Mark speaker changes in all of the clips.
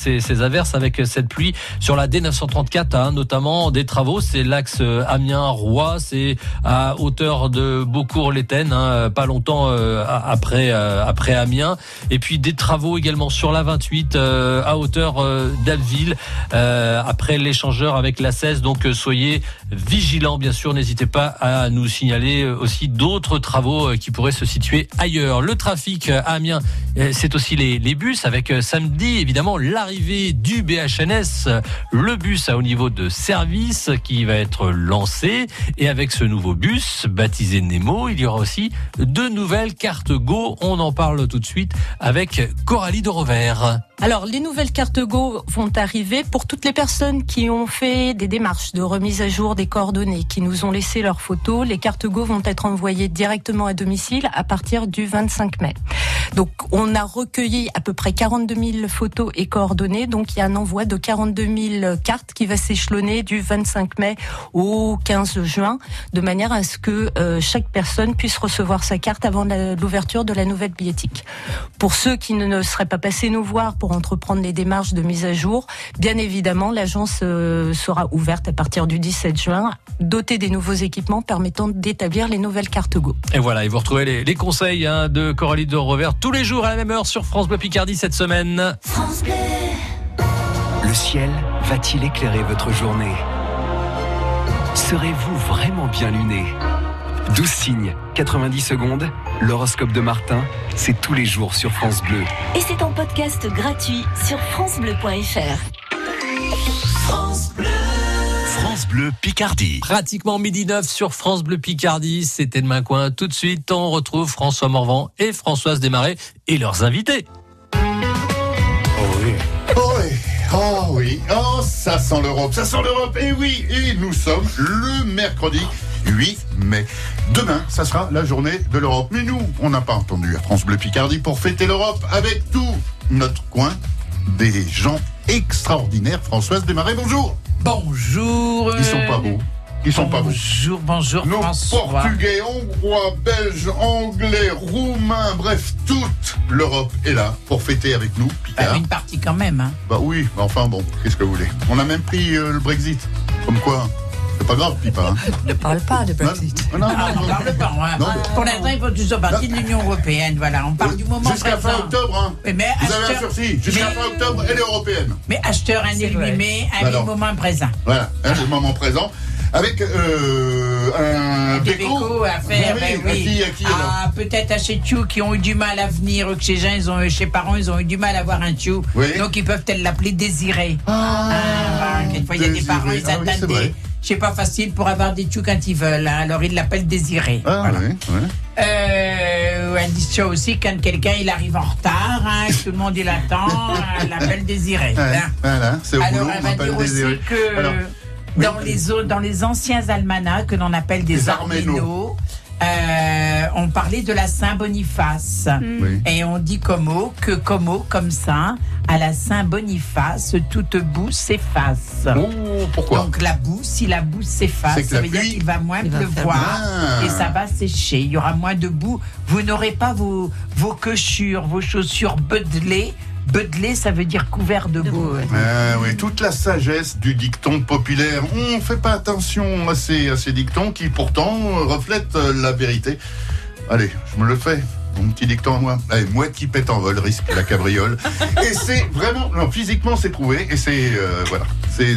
Speaker 1: ces, averses avec cette pluie sur la D934, hein, notamment des travaux. C'est l'axe euh, Amiens-Roi, c'est à hauteur de Beaucourt-l'Étenne, hein, pas longtemps euh, après après Amiens. Et puis des travaux également sur la 28 à hauteur d'Abbeville après l'échangeur avec la 16. Donc soyez vigilants, bien sûr. N'hésitez pas à nous signaler aussi d'autres travaux qui pourraient se situer ailleurs. Le trafic à Amiens, c'est aussi les, les bus avec samedi évidemment l'arrivée du BHNS, le bus à haut niveau de service qui va être lancé. Et avec ce nouveau bus baptisé Nemo, il y aura aussi de nouvelles cartes Go. On en parle tout de suite avec Coralie de Rovert.
Speaker 2: Alors, les nouvelles cartes Go vont arriver pour toutes les personnes qui ont fait des démarches de remise à jour des coordonnées, qui nous ont laissé leurs photos. Les cartes Go vont être envoyées directement à domicile à partir du 25 mai. Donc, on a recueilli à peu près 42 000 photos et coordonnées. Donc, il y a un envoi de 42 000 cartes qui va s'échelonner du 25 mai au 15 juin, de manière à ce que euh, chaque personne puisse recevoir sa carte avant l'ouverture de la nouvelle billettique. Pour ceux qui ne seraient pas passés nous voir pour entreprendre les démarches de mise à jour. Bien évidemment, l'agence euh, sera ouverte à partir du 17 juin, dotée des nouveaux équipements permettant d'établir les nouvelles cartes Go.
Speaker 1: Et voilà, et vous retrouvez les, conseils hein, de Coralie de Revers tous les jours à la même heure sur France Bleu Picardie cette semaine. France Bleu.
Speaker 3: Le ciel va-t-il éclairer votre journée Serez-vous vraiment bien luné 12 signes, 90 secondes, l'horoscope de Martin, c'est tous les jours sur France Bleu.
Speaker 4: Et c'est en podcast gratuit sur francebleu.fr.
Speaker 3: France Bleu. France Bleu Picardie.
Speaker 1: Pratiquement midi 9 sur France Bleu Picardie, c'était demain coin. Tout de suite, on retrouve François Morvan et Françoise Desmarais et leurs invités.
Speaker 5: Oh oui. Oh, ça sent l'Europe. Ça sent l'Europe. Et oui, et nous sommes le mercredi 8 mai. Demain, ça sera la journée de l'Europe. Mais nous, on n'a pas entendu à France Bleu Picardie pour fêter l'Europe avec tout notre coin des gens extraordinaires. Françoise Desmarais, bonjour.
Speaker 6: Bonjour.
Speaker 5: Ils sont pas beaux. Ils sont pas.
Speaker 6: Bonjour, bonjour,
Speaker 5: Nos Portugais, Hongrois, Belges, Anglais, Roumains, bref, toute l'Europe est là pour fêter avec nous.
Speaker 6: Bah, une partie quand même. Hein.
Speaker 5: Bah oui, mais enfin bon, qu'est-ce que vous voulez? On a même pris euh, le Brexit. Comme quoi c'est pas grave, Pipa. Hein.
Speaker 2: Ne parle pas de Brexit.
Speaker 6: Non, non, non, ah, parle pas. Hein. Pour l'instant, il faut toujours partie de l'Union Européenne. Voilà, on parle du moment
Speaker 5: Jusqu'à fin octobre, hein. Mais Vous avez un sursis. Jusqu'à fin octobre, elle est européenne.
Speaker 6: Mais acheteur un illuminé, un moment présent.
Speaker 5: Voilà, le moment présent avec euh, un
Speaker 6: déco à faire. ben oui. ah, peut-être à chez Tchou qui ont eu du mal à venir, que chez gens, ils ont, chez parents, ils ont eu du mal à avoir un Tchou. Donc ils peuvent peut-être l'appeler Désiré. Ah, ah quelquefois il y a des parents, ils ah, attendent c'est pas facile pour avoir des tchous quand ils veulent. Hein. alors ils l'appellent Désiré.
Speaker 5: Ah, voilà. ouais,
Speaker 6: Euh, elle dit ça aussi quand quelqu'un il arrive en retard, hein, tout le monde il attend, elle l'appelle Désiré.
Speaker 5: Hein. Voilà, c'est au
Speaker 6: Alors elle va dire aussi que dans, les, dans les anciens almanachs que l'on appelle des, des euh, on parlait de la Saint-Boniface. Mm. Et on dit comme que comme comme ça, à la Saint-Boniface, toute boue s'efface.
Speaker 5: Oh, pourquoi?
Speaker 6: Donc la boue, si la boue s'efface, ça veut dire qu'il va moins pleuvoir et ça va sécher. Il y aura moins de boue. Vous n'aurez pas vos, vos cochures, vos chaussures bedelées Bedelé, ça veut dire couvert de boue.
Speaker 5: Ah oui, toute la sagesse du dicton populaire. On ne fait pas attention à ces, à ces dictons qui pourtant reflètent la vérité. Allez, je me le fais mon petit dicton à moi. Allez, mouette qui pète en vol risque la cabriole. et c'est vraiment, non, physiquement c'est prouvé et c'est euh, voilà, c'est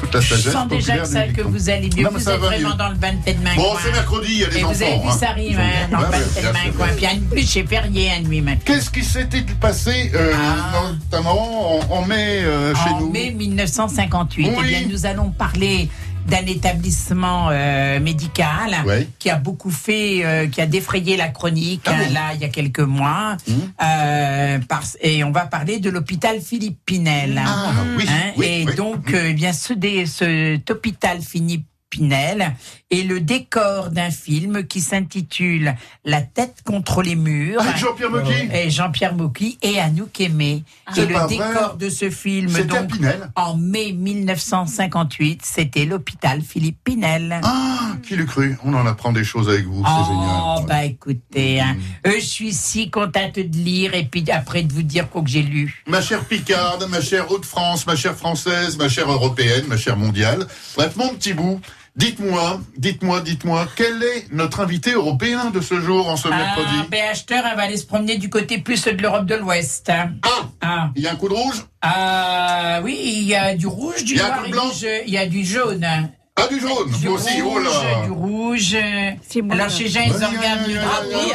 Speaker 5: toute la sagesse. Je
Speaker 6: sens déjà que, ça, que vous allez mieux. vous êtes vraiment dans le bain de main.
Speaker 5: Bon, c'est mercredi, il y a les
Speaker 6: et
Speaker 5: enfants.
Speaker 6: Vous avez vu, hein. ça arrive hein, dans le bain de main. Puis en plus, c'est férié à nuit maintenant.
Speaker 5: Qu'est-ce qui s'était passé, euh, ah. notamment en, mai euh, chez nous?
Speaker 6: En mai 1958. Eh bien, nous allons parler d'un établissement euh, médical qui a beaucoup fait, euh, qui a défrayé la chronique ah hein, là il y a quelques mois. Mmh. Euh, et on va parler de l'hôpital Philippe Pinel.
Speaker 5: Ah, oui,
Speaker 6: hein, et donc, eh bien, ce, cet hôpital Philippe Pinel et le décor d'un film qui s'intitule La tête contre les murs.
Speaker 5: Avec Jean-Pierre Mocky
Speaker 6: Et Jean-Pierre Mocky et Anouk Aimé.
Speaker 5: C'est
Speaker 6: Et le
Speaker 5: vrai.
Speaker 6: décor de ce film, donc,
Speaker 5: Pinel
Speaker 6: en mai 1958, c'était l'hôpital Philippe Pinel.
Speaker 5: Ah, qui l'eût cru? On en apprend des choses avec vous, c'est
Speaker 6: Oh,
Speaker 5: génial.
Speaker 6: bah écoutez, hein,
Speaker 5: Mm.
Speaker 6: euh, je suis si contente de lire et puis après de vous dire quoi que j'ai lu.
Speaker 5: Ma chère Picarde, ma chère Haute-France, ma chère Française, ma chère Européenne, ma chère Mondiale. Bref, mon petit bout, dites-moi, dites-moi, dites-moi, quel est notre invité européen de ce jour, en ce mercredi?
Speaker 6: Ah, ben acheteur, elle va aller se promener du côté plus de l'Europe de l'Ouest.
Speaker 5: Ah
Speaker 6: Ah,
Speaker 5: Il y a un coup de rouge?
Speaker 6: Ah, oui, il y a du rouge, du noir il y a du jaune.
Speaker 5: Ah, du jaune
Speaker 6: Du
Speaker 5: Moi aussi, oh
Speaker 6: rouge,
Speaker 5: là
Speaker 6: du rouge.
Speaker 2: bon.
Speaker 6: Alors chez Jean, ils
Speaker 5: Ouais,
Speaker 6: regardent
Speaker 5: ouais,
Speaker 6: le
Speaker 5: ouais,
Speaker 6: drapeau.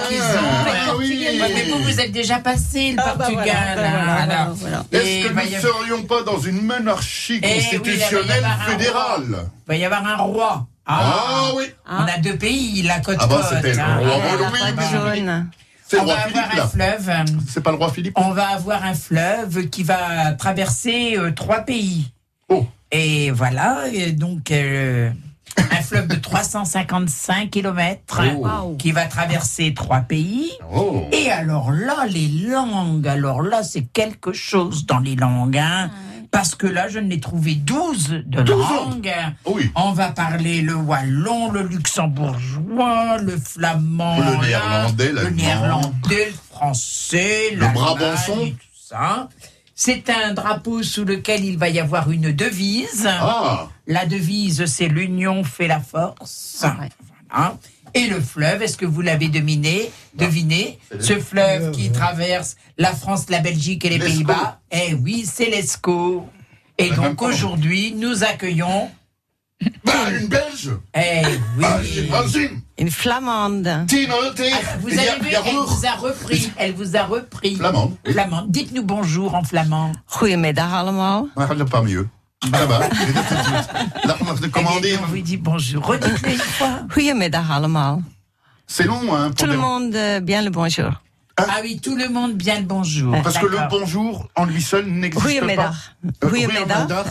Speaker 5: Ah
Speaker 6: mais vous, vous êtes déjà passé le
Speaker 2: Ah, bah
Speaker 6: Portugal.
Speaker 2: bah voilà,
Speaker 6: hein,
Speaker 2: voilà,
Speaker 6: alors.
Speaker 2: voilà.
Speaker 6: Et
Speaker 5: Est-ce que nous ne serions pas dans une monarchie
Speaker 6: Eh oui,
Speaker 5: constitutionnelle fédérale
Speaker 6: il va y avoir un roi.
Speaker 5: Ah oui
Speaker 6: On a deux pays, la côte
Speaker 5: Ah bah, c'était le
Speaker 6: hein.
Speaker 5: roi
Speaker 6: Ah, bah, bah, On
Speaker 5: roi
Speaker 6: va
Speaker 5: Philippe,
Speaker 6: avoir
Speaker 5: là
Speaker 6: un fleuve.
Speaker 5: C'est pas le roi Philippe
Speaker 6: On va avoir un fleuve qui va traverser euh, trois pays.
Speaker 5: Oh
Speaker 6: Et voilà, et donc euh, un fleuve de 355 kilomètres
Speaker 5: Oh.
Speaker 6: qui va traverser trois pays.
Speaker 5: Oh
Speaker 6: Et alors là, les langues, alors là, c'est quelque chose dans les langues. hein. Parce que là, je n'ai trouvé 12 de
Speaker 5: 12.
Speaker 6: langues.
Speaker 5: Oui
Speaker 6: On va parler le wallon, le luxembourgeois, le flamand,
Speaker 5: Le néerlandais,
Speaker 6: le néerlandais, le français,
Speaker 5: Le brabançon.
Speaker 6: et tout ça. C'est un drapeau sous lequel il va y avoir une devise.
Speaker 5: Ah
Speaker 6: La devise, c'est l'union fait la force.
Speaker 2: Ah ouais.
Speaker 6: Voilà. Et le fleuve, est-ce que vous l'avez deviné Ce fleuve qui traverse la France, la Belgique et les. Pays-Bas. Eh oui, c'est l'Escaut. Et donc aujourd'hui, nous accueillons.
Speaker 5: Bah, une Belge
Speaker 6: Eh oui.
Speaker 5: Ah, j'imagine
Speaker 2: Une flamande.
Speaker 6: Ah, Vous avez vu, elle vous a repris. Elle vous a repris.
Speaker 5: Flamande. oui.
Speaker 6: Flamand. Dites-nous bonjour en flamand.
Speaker 2: Goedemiddag allemaal.
Speaker 5: Ah, elle n'a pas mieux. Va. Là, comment
Speaker 6: Eh bien,
Speaker 5: dire
Speaker 6: On vous dit bonjour. Redites-le une fois.
Speaker 2: Goedemiddag allemaal.
Speaker 5: C'est long, hein,
Speaker 2: Tout le monde euh, bien le bonjour.
Speaker 6: Ah oui, tout le monde bien le bonjour.
Speaker 5: Parce que le bonjour, en lui seul, n'existe pas. Euh,
Speaker 2: Goedemiddag.
Speaker 5: goedemiddag.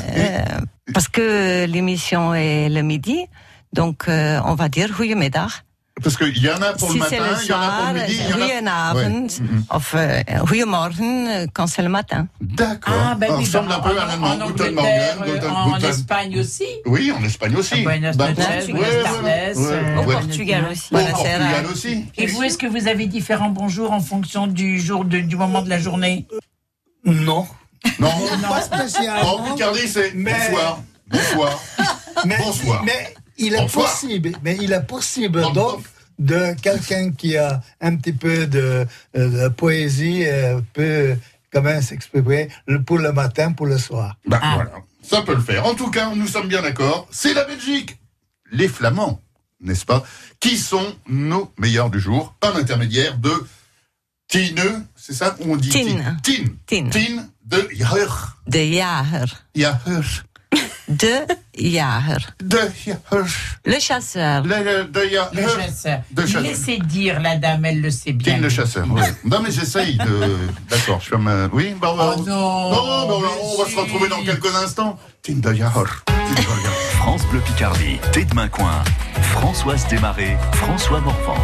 Speaker 2: Parce que l'émission est le midi, donc euh, on va dire goedemiddag.
Speaker 5: Parce qu'il y en a pour
Speaker 2: si
Speaker 5: le matin, il y en a pour
Speaker 2: soir,
Speaker 5: le midi, il y en a...
Speaker 2: goedemorgen euh, quand c'est le matin.
Speaker 5: D'accord.
Speaker 6: Ah, ben
Speaker 5: Ça
Speaker 6: oui,
Speaker 5: ressemble
Speaker 6: ben,
Speaker 5: un peu à
Speaker 6: en,
Speaker 5: l'allemand.
Speaker 6: en
Speaker 5: Guten
Speaker 6: Angleterre,
Speaker 5: Morgen,
Speaker 6: euh, en
Speaker 5: guten-
Speaker 6: Espagne aussi.
Speaker 5: Oui, en Espagne aussi.
Speaker 6: Buenos
Speaker 5: Bah,
Speaker 6: euh,
Speaker 2: Au. Portugal aussi.
Speaker 5: Au. Portugal aussi.
Speaker 6: Et vous, est-ce que vous avez différents bonjours en fonction du jour, de- du moment de la journée?
Speaker 7: Non,
Speaker 5: Non,
Speaker 7: pas spécialement.
Speaker 5: En Picardie, c'est
Speaker 7: Mais-
Speaker 5: bonsoir. Bonsoir.
Speaker 7: mais,
Speaker 5: Bonsoir.
Speaker 7: mais il est
Speaker 5: Bonsoir.
Speaker 7: possible, mais il est possible donc de quelqu'un qui a un petit peu de, euh, de poésie euh, peut quand même s'exprimer le- pour le matin, pour le soir.
Speaker 5: Bah,
Speaker 6: Ah.
Speaker 5: voilà. Ça peut le faire. En tout cas, nous sommes bien d'accord. C'est la Belgique. Les Flamands, n'est-ce pas Qui sont nos meilleurs du jour Par l'intermédiaire de Tine, c'est ça On dit?
Speaker 2: Tine.
Speaker 5: Tine.
Speaker 2: Tine.
Speaker 5: Tine de Jaher.
Speaker 2: De jager.
Speaker 5: Jaher.
Speaker 2: De jager.
Speaker 5: De Jaher.
Speaker 2: Le chasseur.
Speaker 5: Le, le- de
Speaker 6: Le chasseur.
Speaker 5: De chasseur.
Speaker 6: Laissez dire, la dame, elle le sait bien.
Speaker 5: Tine le chasseur. oui. Non, mais j'essaye de. D'accord, je ferme. euh, Oui, bah, bah,
Speaker 6: Oh non
Speaker 5: Non, mais on, va se retrouver dans quelques instants. Tine de Jaher. Tine de Jaher.
Speaker 8: France Bleu Picardie, Thé de Coin. Françoise Desmarais, François Morvan.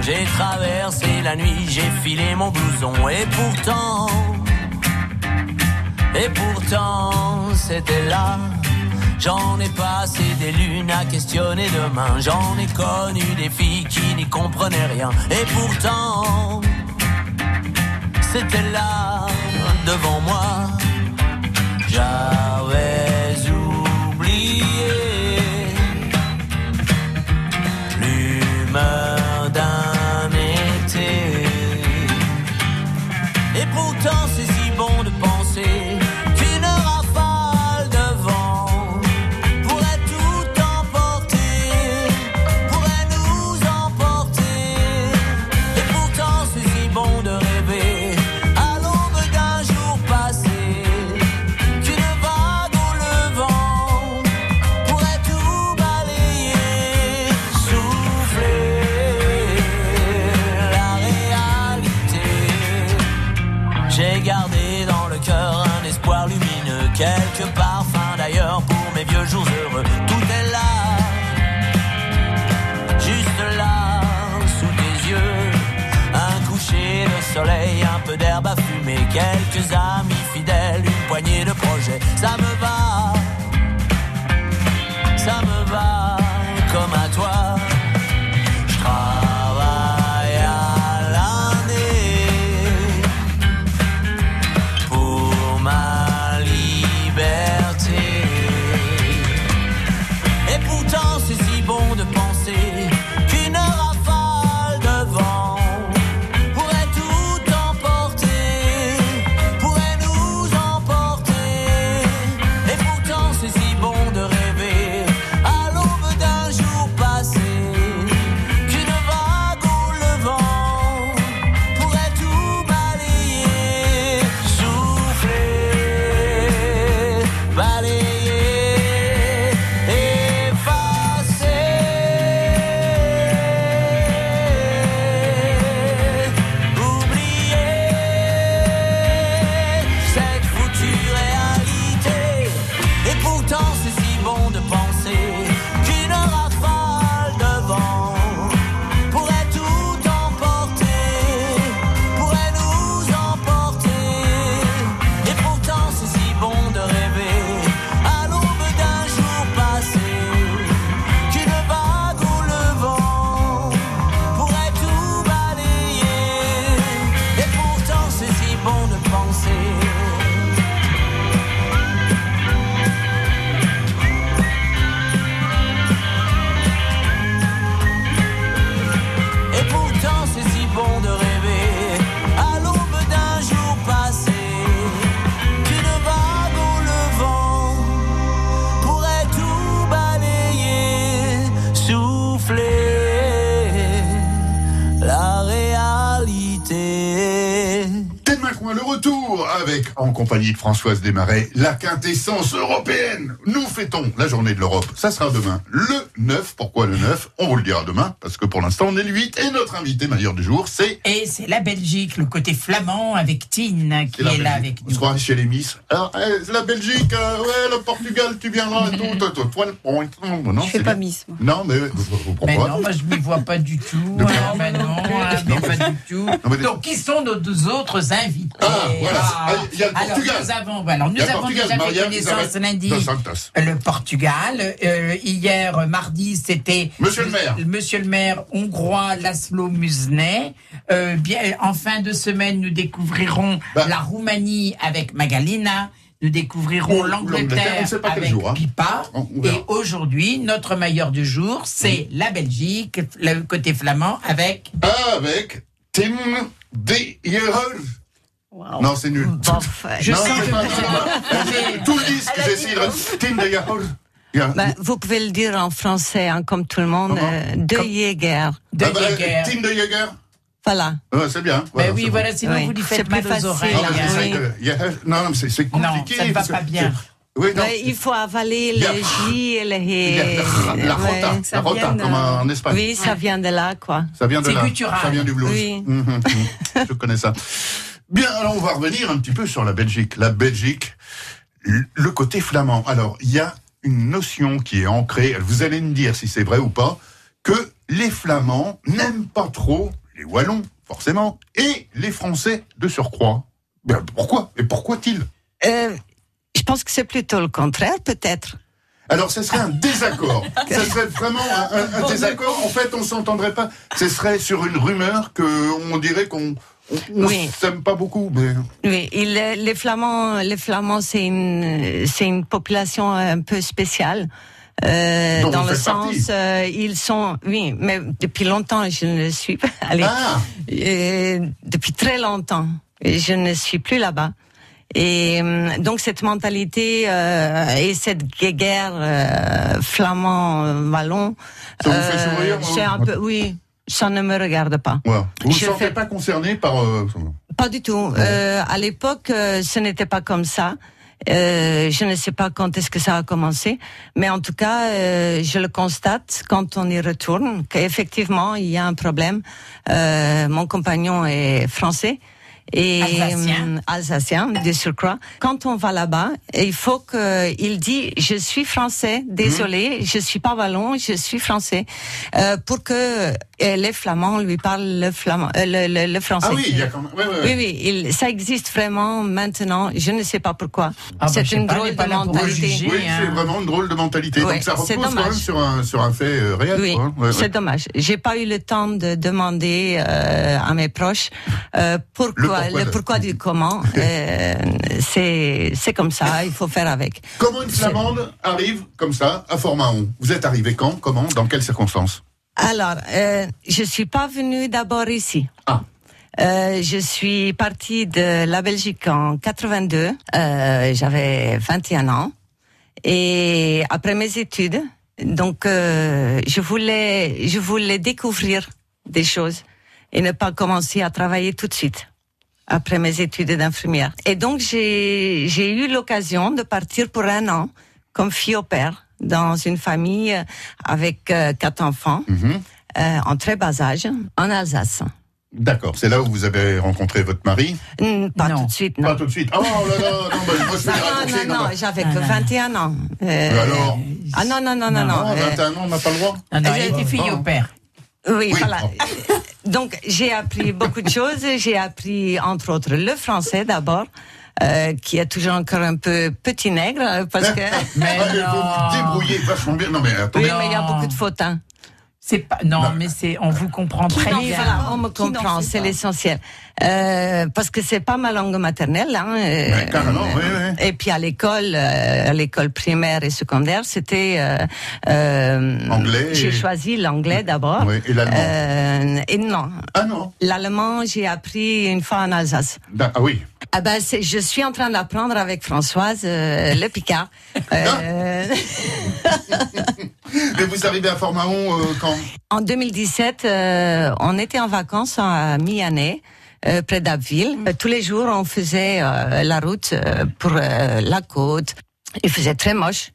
Speaker 9: J'ai traversé la nuit, j'ai filé mon blouson et pourtant, et pourtant c'était là. J'en ai passé des lunes à questionner demain. J'en ai connu des filles qui n'y comprenaient rien. Et pourtant, c'était là, devant moi. J'avais quelques amis fidèles, une poignée de projets, ça me va,
Speaker 5: avec, en compagnie de Françoise Desmarais, la quintessence européenne. Nous fêtons la journée de l'Europe. Ça sera demain, le 9. Pourquoi le 9 On vous le dira demain, parce que pour l'instant, on est le 8. Et notre invité majeur du jour, c'est...
Speaker 6: Et c'est la Belgique, le côté flamand, avec Tine, qui est, là avec
Speaker 5: nous. On se croit chez les Miss. Alors, eh, la Belgique, euh, ouais, le Portugal, tu viendras, tout, tout, tout, toi, le
Speaker 10: Non, je fais pas Miss. Moi.
Speaker 5: Non, mais pourquoi
Speaker 6: mais non, moi je m'y vois pas du tout. hein, ben non, hein, mais pas du tout. Donc, qui sont nos deux autres invités?
Speaker 5: Ah, voilà. Ah, il y a le Portugal.
Speaker 6: Nous avons, alors, nous avons
Speaker 5: Portugal,
Speaker 6: déjà fait connaissance lundi. Le Portugal. Euh, hier, mardi, c'était.
Speaker 5: Monsieur le maire.
Speaker 6: Monsieur le maire hongrois Laszlo Musnet. Euh, bien, en fin de semaine, nous découvrirons
Speaker 5: Bah.
Speaker 6: la Roumanie avec Magalina. Nous découvrirons
Speaker 5: Ou l'Angleterre,
Speaker 6: avec
Speaker 5: jour, hein.
Speaker 6: Pipa.
Speaker 5: On- on verra.
Speaker 6: Et aujourd'hui, notre meilleur du jour, c'est la Belgique, le côté flamand, avec
Speaker 5: Avec Tim de Jeroen. Non, c'est nul.
Speaker 10: Euh,
Speaker 6: Je
Speaker 5: non,
Speaker 6: sens que
Speaker 5: pas, Tout le disque, j'ai essayé de... Tim de Jeroen. Yeah.
Speaker 10: bah, vous pouvez le dire en français, hein, comme tout le monde.
Speaker 5: Comment
Speaker 10: euh, de
Speaker 5: Comme-
Speaker 10: Jäger.
Speaker 6: de
Speaker 5: Ah bah,
Speaker 6: Jäger.
Speaker 5: Tim de Jäger.
Speaker 10: Voilà.
Speaker 5: Ouais, c'est bien.
Speaker 6: Ben
Speaker 5: c'est
Speaker 6: oui,
Speaker 5: bon.
Speaker 6: voilà, sinon
Speaker 10: Oui,
Speaker 6: vous lui
Speaker 10: c'est
Speaker 6: faites
Speaker 10: plus
Speaker 6: mal aux
Speaker 10: facile.
Speaker 6: oreilles.
Speaker 5: Non, mais
Speaker 6: hein.
Speaker 5: de-. Non, non, mais c'est c'est
Speaker 6: Non,
Speaker 5: compliqué.
Speaker 6: ça ne va pas bien.
Speaker 5: Oui, non.
Speaker 10: Il faut avaler
Speaker 5: Il y a-
Speaker 10: le J et le
Speaker 5: Il y a
Speaker 10: H.
Speaker 5: la, la rota, la rota,
Speaker 10: de-
Speaker 5: comme en Espagne.
Speaker 10: Oui, ça vient de là, quoi.
Speaker 5: Ça vient de
Speaker 6: C'est
Speaker 5: là.
Speaker 6: guttural.
Speaker 5: Ça vient du blues.
Speaker 10: Oui.
Speaker 5: Mhm, mhm. Je connais ça. Bien, alors on va revenir un petit peu sur la Belgique. La Belgique, le côté flamand. Alors, il y a une notion qui est ancrée, vous allez me dire si c'est vrai ou pas, que les Flamands n'aiment pas trop les Wallons, forcément, et les Français de surcroît. Bien, pourquoi? Et pourquoi-t-il
Speaker 10: Euh, je pense que c'est plutôt le contraire, peut-être.
Speaker 5: Alors, ce serait un désaccord. ce serait vraiment un, un- un désaccord. En fait, on s'entendrait pas. Ce serait sur une rumeur que on dirait qu'on on,
Speaker 10: Oui.
Speaker 5: s'aime pas beaucoup. Mais
Speaker 10: Oui, et les, les Flamands, les Flamands, c'est une, c'est une population un peu spéciale. Euh, dans le sens, euh, ils sont, oui, mais depuis longtemps, je ne suis pas. Allez,
Speaker 5: ah,
Speaker 10: Euh, depuis très longtemps, Et je ne suis plus là-bas. Et euh, donc cette mentalité euh, et cette guerre euh, flamand-wallon, c'est
Speaker 5: hein
Speaker 10: un peu, oui, ça ne me regarde pas.
Speaker 5: ouais. vous vous
Speaker 10: Je
Speaker 5: sentez
Speaker 10: fais-
Speaker 5: pas concerné par euh,
Speaker 10: Pas du tout. Euh, à l'époque, euh, ce n'était pas comme ça. Euh, je ne sais pas quand est-ce que ça a commencé, mais en tout cas, euh, je le constate quand on y retourne qu'effectivement il y a un problème. Euh, mon compagnon est français et
Speaker 6: Alsacien.
Speaker 10: euh, alsacien de surcroît. Quand on va là-bas, il faut qu'il dit je suis français, désolé, je suis pas wallon, je suis français, euh, pour que euh, les flamands lui parlent le flamand, euh, le, le, le français.
Speaker 5: Ah oui, il y a quand même. ouais, ouais,
Speaker 10: Oui,
Speaker 5: ouais.
Speaker 10: oui, il, ça existe vraiment maintenant. Je ne sais pas pourquoi.
Speaker 6: Ah bah,
Speaker 10: c'est une
Speaker 6: pas,
Speaker 10: drôle de mentalité.
Speaker 6: juger.
Speaker 5: Oui,
Speaker 6: hein.
Speaker 5: c'est vraiment une drôle de mentalité.
Speaker 10: Ouais,
Speaker 5: Donc ça
Speaker 10: c'est
Speaker 5: repose quand
Speaker 10: dommage.
Speaker 5: même sur un sur un fait euh, réel.
Speaker 10: Oui,
Speaker 5: hein. Ouais,
Speaker 10: c'est
Speaker 5: ouais.
Speaker 10: dommage. J'ai pas eu le temps de demander euh, à mes proches euh, pourquoi,
Speaker 5: Le pourquoi
Speaker 10: du comment. Euh, c'est comme ça. Il faut faire avec.
Speaker 5: Comment une flamande arrive comme ça à Formaon Vous êtes arrivé quand Comment Dans quelles circonstances?
Speaker 10: Alors, euh, je suis pas venue d'abord ici.
Speaker 5: Ah.
Speaker 10: Euh, je suis partie de la Belgique en 82. Euh, J'avais 21 ans. Et après mes études, donc je voulais, je voulais découvrir des choses et ne pas commencer à travailler tout de suite après mes études d'infirmière. Et donc j'ai eu l'occasion de partir pour un an comme fille au père dans une famille euh, avec euh, quatre enfants
Speaker 5: Mhm.
Speaker 10: euh, en très bas âge en Alsace.
Speaker 5: D'accord. C'est là où vous avez rencontré votre mari?
Speaker 10: Pas
Speaker 6: Non.
Speaker 10: tout de suite, non.
Speaker 5: Pas tout de suite. Oh là là, non, bah, moi je
Speaker 10: Non, non, non,
Speaker 5: bah.
Speaker 10: j'avais que 21 ans. Euh,
Speaker 5: Mais alors?
Speaker 10: Ah non, non, non, non, non.
Speaker 5: Non,
Speaker 10: euh,
Speaker 5: 21 ans, on n'a pas le droit?
Speaker 6: Non, non, elle était fille au père.
Speaker 10: Oui,
Speaker 5: Oui,
Speaker 10: voilà.
Speaker 5: bon.
Speaker 10: Donc, j'ai appris beaucoup de choses. J'ai appris, entre autres, le français d'abord, euh, qui est toujours encore un peu petit nègre, parce que...
Speaker 6: Mais
Speaker 5: Ah, mais vous
Speaker 6: non.
Speaker 5: vous débrouillez vachement bien. Non mais attendez.
Speaker 10: Oui, mais il y a beaucoup de fautes.
Speaker 6: C'est pas. Non,
Speaker 5: Non.
Speaker 6: mais c'est. On vous comprend très
Speaker 10: Non,
Speaker 6: bien.
Speaker 10: voilà, on me comprend, c'est l'essentiel. Euh, parce que c'est pas ma langue maternelle. Hein, euh,
Speaker 5: Mais carrément, oui, oui.
Speaker 10: Et puis à l'école, euh, à l'école primaire et secondaire, c'était euh, euh,
Speaker 5: Anglais
Speaker 10: J'ai
Speaker 5: et-
Speaker 10: choisi l'anglais d'abord.
Speaker 5: Oui, et l'allemand.
Speaker 10: Euh, et non,
Speaker 5: Ah non.
Speaker 10: l'allemand j'ai appris une fois en Alsace.
Speaker 5: Ah oui.
Speaker 10: Ah ben, c'est- je suis en train d'apprendre avec Françoise euh, le Picard. Euh,
Speaker 5: Mais vous arrivez à Formaon euh, quand?
Speaker 10: En 2017, euh, on était en vacances à mi-année. près d'Abbeville. tous les jours, on faisait la route pour la côte. Il faisait très moche.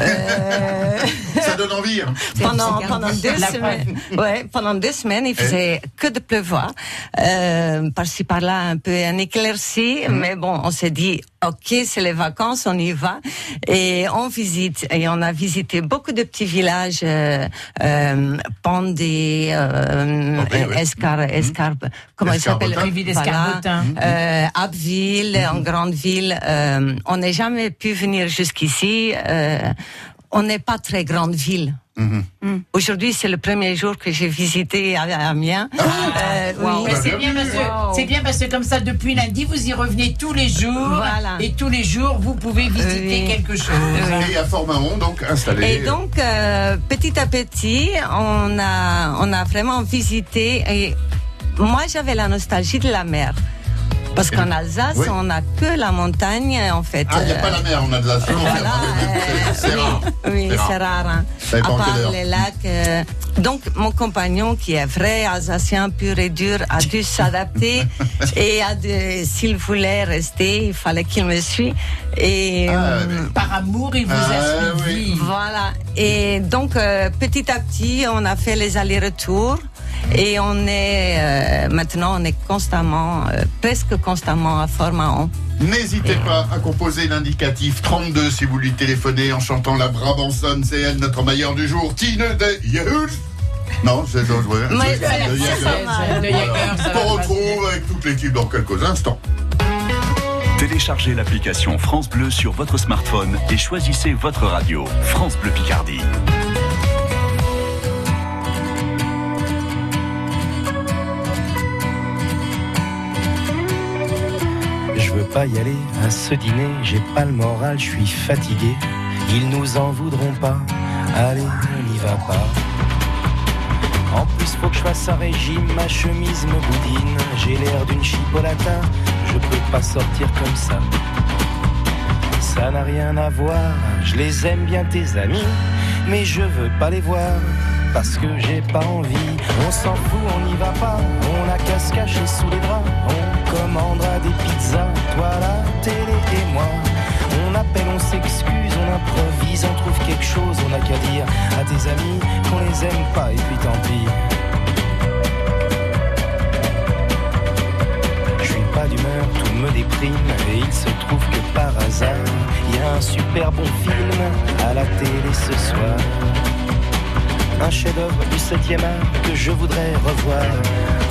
Speaker 5: Euh... Ça donne envie. Hein.
Speaker 10: Pendant, pendant deux semaines, ouais, pendant deux semaines, il faisait que de pleuvoir. Euh, par-ci par-là, un peu un éclairci, mhm. mais bon, on s'est dit, ok, c'est les vacances, on y va et on visite. Et on a visité beaucoup de petits villages, euh, euh, Pandé, euh, Escar, Escar, comment il s'appelle?
Speaker 6: Voilà.
Speaker 10: euh, Abbeville, en grande ville. Euh, on n'a jamais pu venir jusqu'ici. Euh, on n'est pas très grande ville. Mhm. Mm. Aujourd'hui, c'est le premier jour que j'ai visité Amiens. Ah,
Speaker 6: euh, oui. c'est bien, parce que, c'est bien parce que comme ça, depuis lundi, vous y revenez tous les jours. Et tous les jours, vous pouvez visiter quelque chose.
Speaker 5: Et à donc installé.
Speaker 10: Et donc, euh, petit à petit, on a, on a vraiment visité. Et moi, j'avais la nostalgie de la mer. Parce qu'en Alsace, on n'a que la montagne, en fait.
Speaker 5: Ah, il n'y a pas la mer en Alsace.
Speaker 10: Voilà, c'est rare. Oui, c'est rare. Hein. À part les lacs. Euh, donc, mon compagnon, qui est vrai alsacien pur et dur, a dû s'adapter et a s'il voulait rester, il fallait qu'il me suive. Et
Speaker 6: ah, euh, par amour, il vous a ah, suivi.
Speaker 10: Voilà. Et donc, euh, petit à petit, on a fait les allers-retours. Et on est euh, maintenant, on est constamment, euh, presque constamment à Fort-Mahon.
Speaker 5: N'hésitez pas à composer l'indicatif 32 si vous lui téléphonez en chantant la Brabançonne. C'est elle, notre meilleure du jour, Tine de Yahoo. Non, c'est dangereux. On retrouve avec toute l'équipe dans quelques instants.
Speaker 8: Téléchargez l'application France Bleu sur votre smartphone et choisissez votre radio. France Bleu Picardie.
Speaker 11: Pas y aller à ce dîner, j'ai pas le moral, je suis fatigué. Ils nous en voudront pas, allez, on n'y va pas. En plus, faut que je fasse un régime, ma chemise me boudine. J'ai l'air d'une chipolata, je peux pas sortir comme ça. Ça n'a rien à voir, je les aime bien tes amis, mais je veux pas les voir parce que j'ai pas envie. On s'en fout, on n'y va pas, on a qu'à se sous les draps. On commandera des pizzas, toi la télé et moi. On appelle, on s'excuse, on improvise, on trouve quelque chose, on a qu'à dire à tes amis qu'on les aime pas et puis tant pis. Je suis pas d'humeur, tout me déprime et il se trouve que par hasard, il y a un super bon film à la télé ce soir un chef-d'œuvre du 7e art que je voudrais revoir.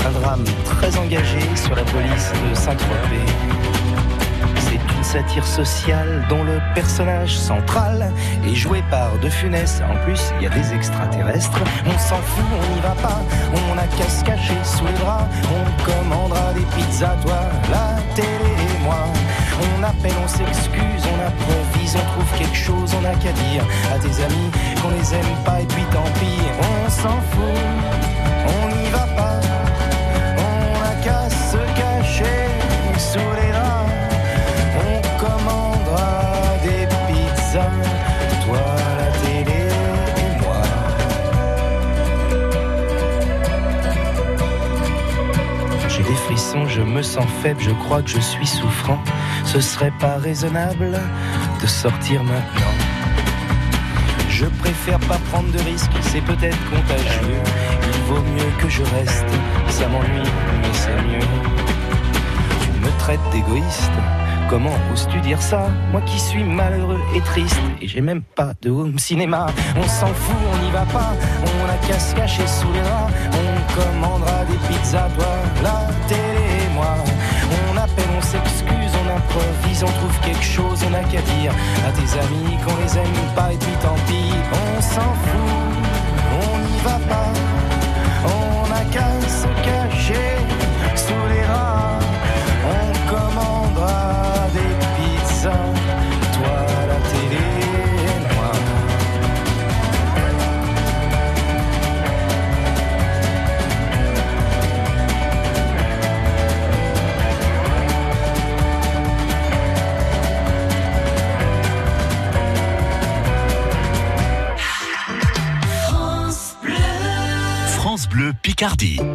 Speaker 11: Un drame très engagé sur la police de Saint-Tropez. C'est une satire sociale dont le personnage central est joué par De Funès. En plus, il y a des extraterrestres. On s'en fout, on n'y va pas. On a qu'à se cacher sous les draps. On commandera des pizzas, toi, la télé et moi. On appelle, on s'excuse, on improvise, on trouve quelque chose, on n'a qu'à dire à tes amis qu'on les aime pas et puis tant pis, on s'en fout, on n'y va pas, on n'a qu'à se cacher sous les draps, on commandera des pizzas, toi la télé et moi. J'ai des frissons, je me sens faible, je crois que je suis souffrant ce serait pas raisonnable de sortir maintenant. Je préfère pas prendre de risques, c'est peut-être contagieux. Il vaut mieux que je reste, ça m'ennuie, mais c'est mieux. Tu me traites d'égoïste, comment oses-tu dire ça? Moi qui suis malheureux et triste, et j'ai même pas de home cinéma. On s'en fout, on n'y va pas, on a qu'à se cacher sous les draps. On commandera des pizzas, toi, la télé improvise, on trouve quelque chose, on n'a qu'à dire à tes amis qu'on les aime pas et puis tant pis, on s'en fout, on n'y va pas, on n'a qu'à se cacher
Speaker 8: Picardie.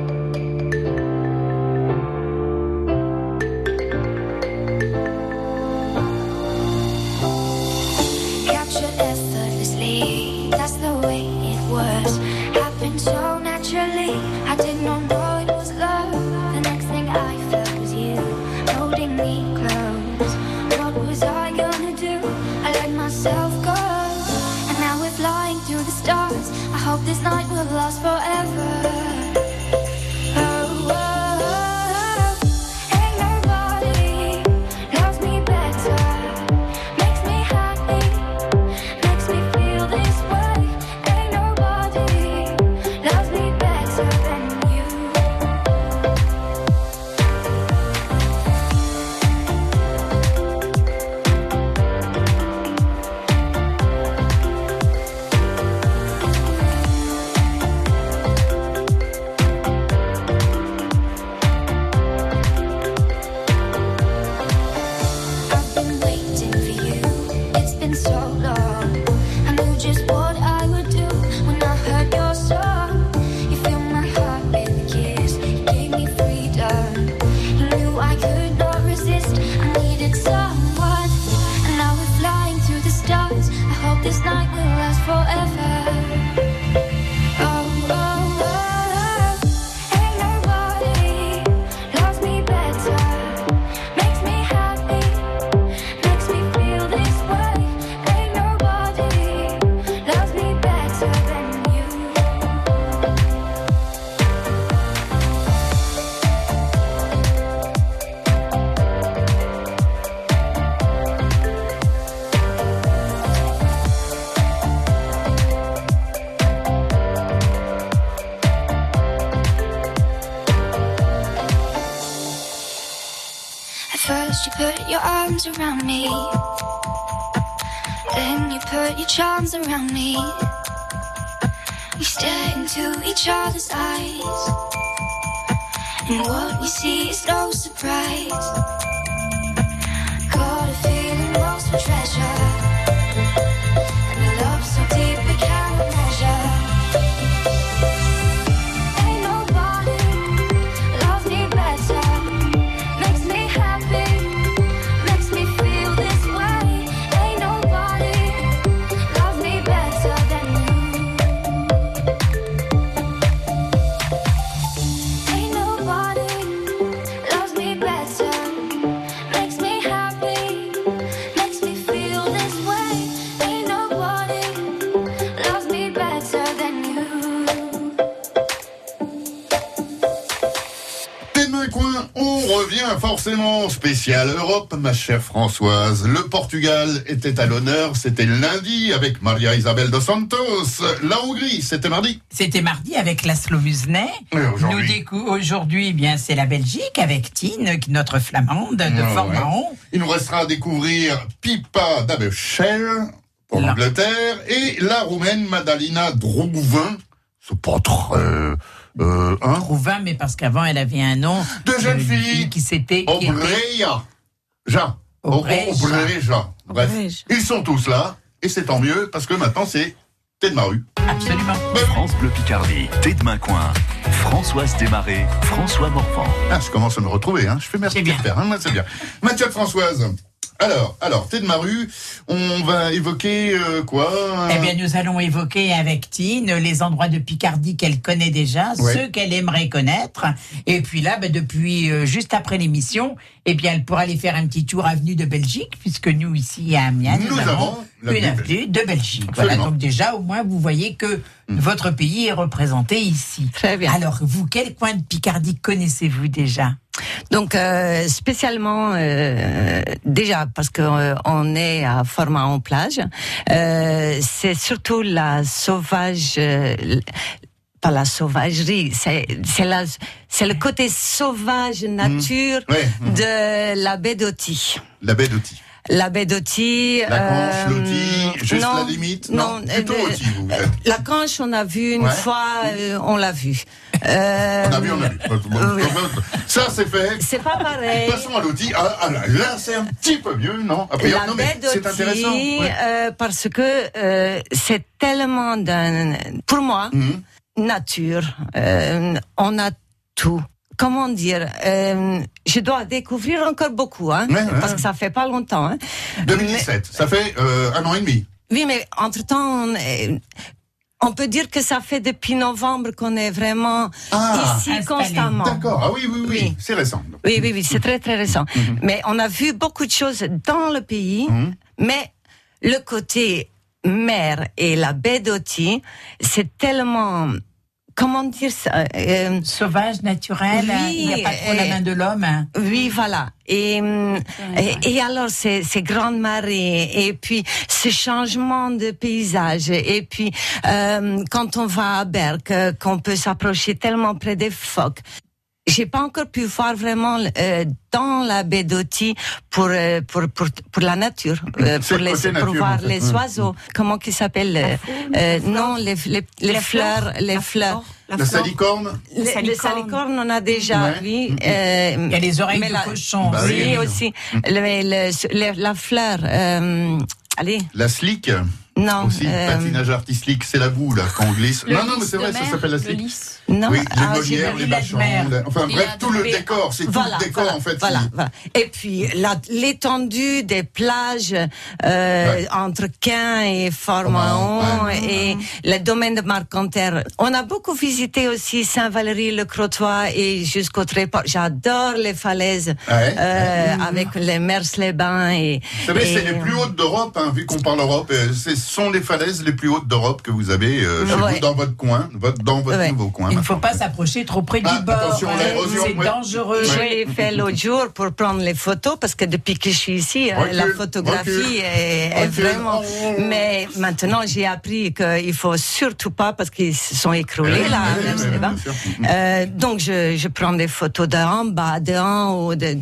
Speaker 5: Revient forcément spécial Europe, ma chère Françoise. Le Portugal était à l'honneur, c'était lundi avec Maria Isabel dos Santos. La Hongrie, c'était mardi.
Speaker 6: C'était mardi avec Laszlo Musnet.
Speaker 5: Et aujourd'hui
Speaker 6: eh bien, c'est la Belgique avec Tine, notre flamande de
Speaker 5: ouais. Il nous restera à découvrir Pipa d'Abeschel pour l'Angleterre et la Roumaine Madalina Drouvin. C'est pas très... Euh, hein
Speaker 6: Trouvin, mais parce qu'avant, elle avait un nom
Speaker 5: De jeune
Speaker 6: euh,
Speaker 5: fille.
Speaker 6: qui s'était.
Speaker 5: Obreja. Ja.
Speaker 6: Obreja.
Speaker 5: Bref, ils sont tous là et c'est tant mieux parce que maintenant c'est Tête Maru.
Speaker 6: Absolument.
Speaker 8: France Bleu Picardie, Thé de Main-Coin, Françoise Desmarais, François Morvan.
Speaker 5: Ah, je commence à me retrouver, hein. Je fais merci
Speaker 6: C'est
Speaker 5: de
Speaker 6: bien.
Speaker 5: faire, hein. C'est bien. Mathieu de Françoise. Alors, alors, Tête Maru, on va évoquer euh, quoi
Speaker 6: Eh bien, nous allons évoquer avec Tine les endroits de Picardie qu'elle connaît déjà,
Speaker 5: Ouais.
Speaker 6: ceux qu'elle aimerait connaître. Et puis là, ben, depuis euh, juste après l'émission, eh bien, elle pourra aller faire un petit tour avenue de Belgique, puisque nous ici à Amiens, nous,
Speaker 5: Nous avons
Speaker 6: une
Speaker 5: de
Speaker 6: avenue de Belgique. Voilà, donc déjà, au moins, vous voyez que votre pays est représenté ici.
Speaker 10: Très bien.
Speaker 6: Alors, vous, quel coin de Picardie connaissez-vous déjà?
Speaker 10: Donc euh, spécialement euh, déjà parce que euh, on est à Format en plage, euh, c'est surtout la sauvage. euh, pas la sauvagerie, c'est c'est la c'est le côté sauvage nature
Speaker 5: Ouais, mhm.
Speaker 10: de la baie d'Oti.
Speaker 5: La baie d'Oti.
Speaker 10: La baie d'Oti.
Speaker 5: La Canche,
Speaker 10: euh,
Speaker 5: l'Oti, juste
Speaker 10: non,
Speaker 5: la limite Non,
Speaker 10: Non,
Speaker 5: plutôt
Speaker 10: euh,
Speaker 5: Oti, vous êtes.
Speaker 10: La Canche, on a vu une
Speaker 5: Ouais.
Speaker 10: fois, euh, on l'a vu. Euh,
Speaker 5: On a vu, on a vu.
Speaker 10: oui.
Speaker 5: Ça, c'est fait.
Speaker 10: C'est pas pareil.
Speaker 5: Passons à l'Oti. Ah, ah, là, c'est un petit peu mieux, non? Après,
Speaker 10: la
Speaker 5: non,
Speaker 10: baie d'Oti,
Speaker 5: ouais.
Speaker 10: euh, parce que euh, c'est tellement d'un, pour moi,
Speaker 5: Mhm.
Speaker 10: nature. Euh, on a tout. Comment dire euh, Je dois découvrir encore beaucoup, hein,
Speaker 5: Ouais, ouais.
Speaker 10: parce que ça fait pas longtemps. Hein.
Speaker 5: 2017, ça fait euh, un an et demi.
Speaker 10: Oui, mais entre temps, on, est- on peut dire que ça fait depuis novembre qu'on est vraiment
Speaker 5: Ah.
Speaker 10: ici
Speaker 6: Installé.
Speaker 10: constamment.
Speaker 5: D'accord. Ah oui, oui, oui.
Speaker 10: Oui.
Speaker 5: C'est récent.
Speaker 10: Oui, oui, oui, c'est très, très récent.
Speaker 5: Mhm.
Speaker 10: Mais on a vu beaucoup de choses dans le pays, mais le côté mer et la baie d'Oti, c'est tellement, comment dire ça euh,
Speaker 6: Sauvage, naturel,
Speaker 10: Oui,
Speaker 6: il n'y a pas trop la
Speaker 10: et-
Speaker 6: main de l'homme. hein.
Speaker 10: Oui, voilà. Et, hum, et, et alors, ces, ces grandes marées, et puis ce changement de paysage, et puis euh, quand on va à Berck, euh, qu'on peut s'approcher tellement près des phoques. J'ai pas encore pu voir vraiment euh, dans la baie d'Oti pour, euh, pour pour pour la nature, euh, pour
Speaker 5: le
Speaker 10: les pour voir
Speaker 5: en fait.
Speaker 10: les
Speaker 5: Mm.
Speaker 10: oiseaux. Comment qu'ils s'appellent euh, euh, Non, les les, les, fleurs, les fleurs.
Speaker 5: La salicorne
Speaker 10: les salicornes, on a déjà,
Speaker 5: Ouais.
Speaker 10: oui. euh,
Speaker 6: Il y a les oreilles de
Speaker 10: la-
Speaker 6: cochon.
Speaker 5: Bah
Speaker 10: oui,
Speaker 5: oui.
Speaker 10: aussi. Le- le- le- la fleur, euh, allez,
Speaker 5: La slick
Speaker 10: non.
Speaker 5: aussi,
Speaker 10: euh,
Speaker 5: patinage artistique, c'est la boue là quand on glisse.
Speaker 12: Le
Speaker 5: non, non, mais c'est vrai, ça
Speaker 12: mer,
Speaker 5: s'appelle la
Speaker 12: le
Speaker 5: slick.
Speaker 10: non,
Speaker 5: Oui, les
Speaker 10: ah,
Speaker 5: Molières, les Bachans, les- enfin bref,
Speaker 12: a
Speaker 5: tout le décor, c'est tout le décor
Speaker 10: voilà,
Speaker 5: en fait.
Speaker 10: Voilà. Et puis l'étendue des plages euh,
Speaker 5: Ouais.
Speaker 10: entre Caen et Formaon
Speaker 5: Ouais.
Speaker 10: et le domaine de Marcanterre. On a beaucoup visité aussi Saint-Valéry, le Crotoy et jusqu'au Tréport. J'adore les falaises
Speaker 5: Ouais.
Speaker 10: euh, avec les Mers-les-Bains et.
Speaker 5: Vous savez, c'est les plus hautes d'Europe, hein, vu qu'on parle Europe. euh, Ce sont les falaises les plus hautes d'Europe que vous avez euh, chez
Speaker 10: Ouais.
Speaker 5: vous, dans votre coin, votre- dans votre
Speaker 10: Ouais.
Speaker 5: nouveau coin.
Speaker 6: Il ne faut pas s'approcher trop près
Speaker 5: Ah,
Speaker 6: du bord.
Speaker 5: attention,
Speaker 6: hein.
Speaker 5: l'érosion,
Speaker 6: C'est
Speaker 5: ouais.
Speaker 6: dangereux.
Speaker 10: Je l'ai fait l'autre jour pour prendre les photos parce que depuis que je suis ici, euh,
Speaker 5: Recule,
Speaker 10: la photographie
Speaker 5: recule,
Speaker 10: est, vraiment. Mais maintenant, j'ai appris qu'il faut surtout pas parce qu'ils se sont écroulés
Speaker 5: Eh
Speaker 10: là.
Speaker 5: bien sûr.
Speaker 10: Euh, donc je, je prends des photos de en bas, de en haut, de,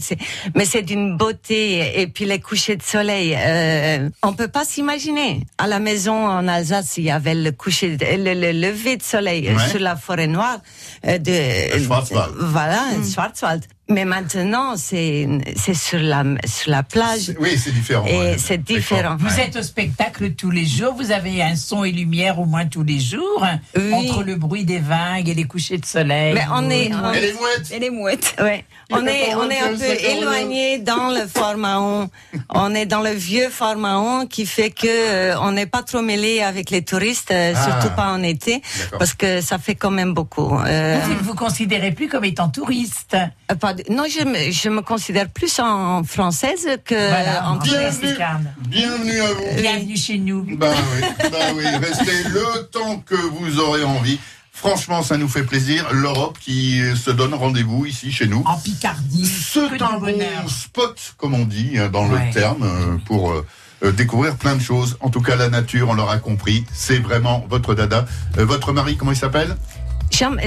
Speaker 10: mais c'est d'une beauté. Et puis les couchers de soleil, euh, on peut pas s'imaginer. À la maison en Alsace, il y avait le coucher, le, le lever de soleil euh,
Speaker 5: Ouais.
Speaker 10: sur la forêt noire euh, de
Speaker 5: Le Schwarzwald.
Speaker 10: voilà, Schwarzwald. Mais maintenant, c'est c'est sur la sur la plage.
Speaker 5: Oui, c'est différent.
Speaker 10: Et
Speaker 5: ouais.
Speaker 10: c'est différent.
Speaker 6: Vous êtes au spectacle tous les jours, vous avez un son et lumière au moins tous les jours,
Speaker 10: Oui.
Speaker 6: entre le bruit des vagues et les couchers de soleil.
Speaker 10: Mais on est, on
Speaker 5: Et les mouettes
Speaker 12: Et les mouettes.
Speaker 10: Ouais. On est, on est un peu éloigné dans le Formaon. On est dans le vieux Formaon qui fait que euh, on n'est pas trop mêlé avec les touristes, euh,
Speaker 5: Ah.
Speaker 10: surtout pas en été, parce que ça fait quand même beaucoup. Euh,
Speaker 6: Vous ne vous considérez plus comme étant touriste.
Speaker 10: euh, pas non, je me, je me considère plus en française que
Speaker 6: Voilà,
Speaker 10: en
Speaker 6: Carl.
Speaker 5: Bienvenue à vous.
Speaker 6: Bienvenue chez nous.
Speaker 5: Bah oui, bah oui, restez le temps que vous aurez envie. Franchement, ça nous fait plaisir. L'Europe qui se donne rendez-vous ici chez nous.
Speaker 6: En Picardie.
Speaker 5: C'est un bon
Speaker 6: bonheur.
Speaker 5: spot, comme on dit euh, dans
Speaker 6: Ouais.
Speaker 5: le terme, euh, pour euh, euh, découvrir plein de choses. En tout cas, la nature, on l'aura compris, c'est vraiment votre dada. Euh, votre mari, comment il s'appelle?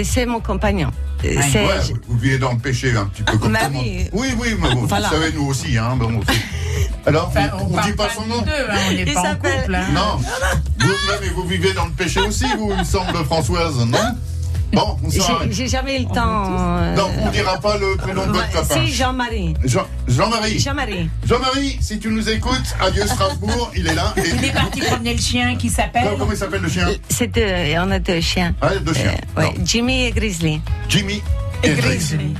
Speaker 10: C'est mon compagnon. Euh,
Speaker 6: Ouais.
Speaker 5: vous vivez dans le péché un petit peu comme
Speaker 10: Bah
Speaker 5: tout le monde.
Speaker 10: oui.
Speaker 5: Oui, mais vous,
Speaker 10: Voilà.
Speaker 5: vous savez, nous aussi. Hein, bon, Alors,
Speaker 6: Enfin,
Speaker 5: on,
Speaker 6: parle
Speaker 5: dit pas son nom
Speaker 6: deux, hein, on n'est
Speaker 10: Il
Speaker 6: pas en
Speaker 10: s'appelle-
Speaker 6: couple. hein.
Speaker 5: Non. Vous, mais vous vivez dans le péché aussi, vous, il me semble, Françoise, non? Bon, on
Speaker 10: J'ai jamais eu le temps. euh,
Speaker 5: Non, on dira pas le prénom de votre papa.
Speaker 10: si, Jean-Marie.
Speaker 5: Jean- Jean-Marie.
Speaker 10: Jean-Marie.
Speaker 5: Jean-Marie, si tu nous écoutes, adieu Strasbourg, il est là. Et-
Speaker 6: Il est parti promener le chien qui s'appelle.
Speaker 5: Comment, il s'appelle le chien?
Speaker 10: C'est deux, on a deux chiens.
Speaker 5: Ah, deux chiens.
Speaker 10: Euh, ouais. Jimmy et Grizzly.
Speaker 5: Jimmy
Speaker 6: Grizzly.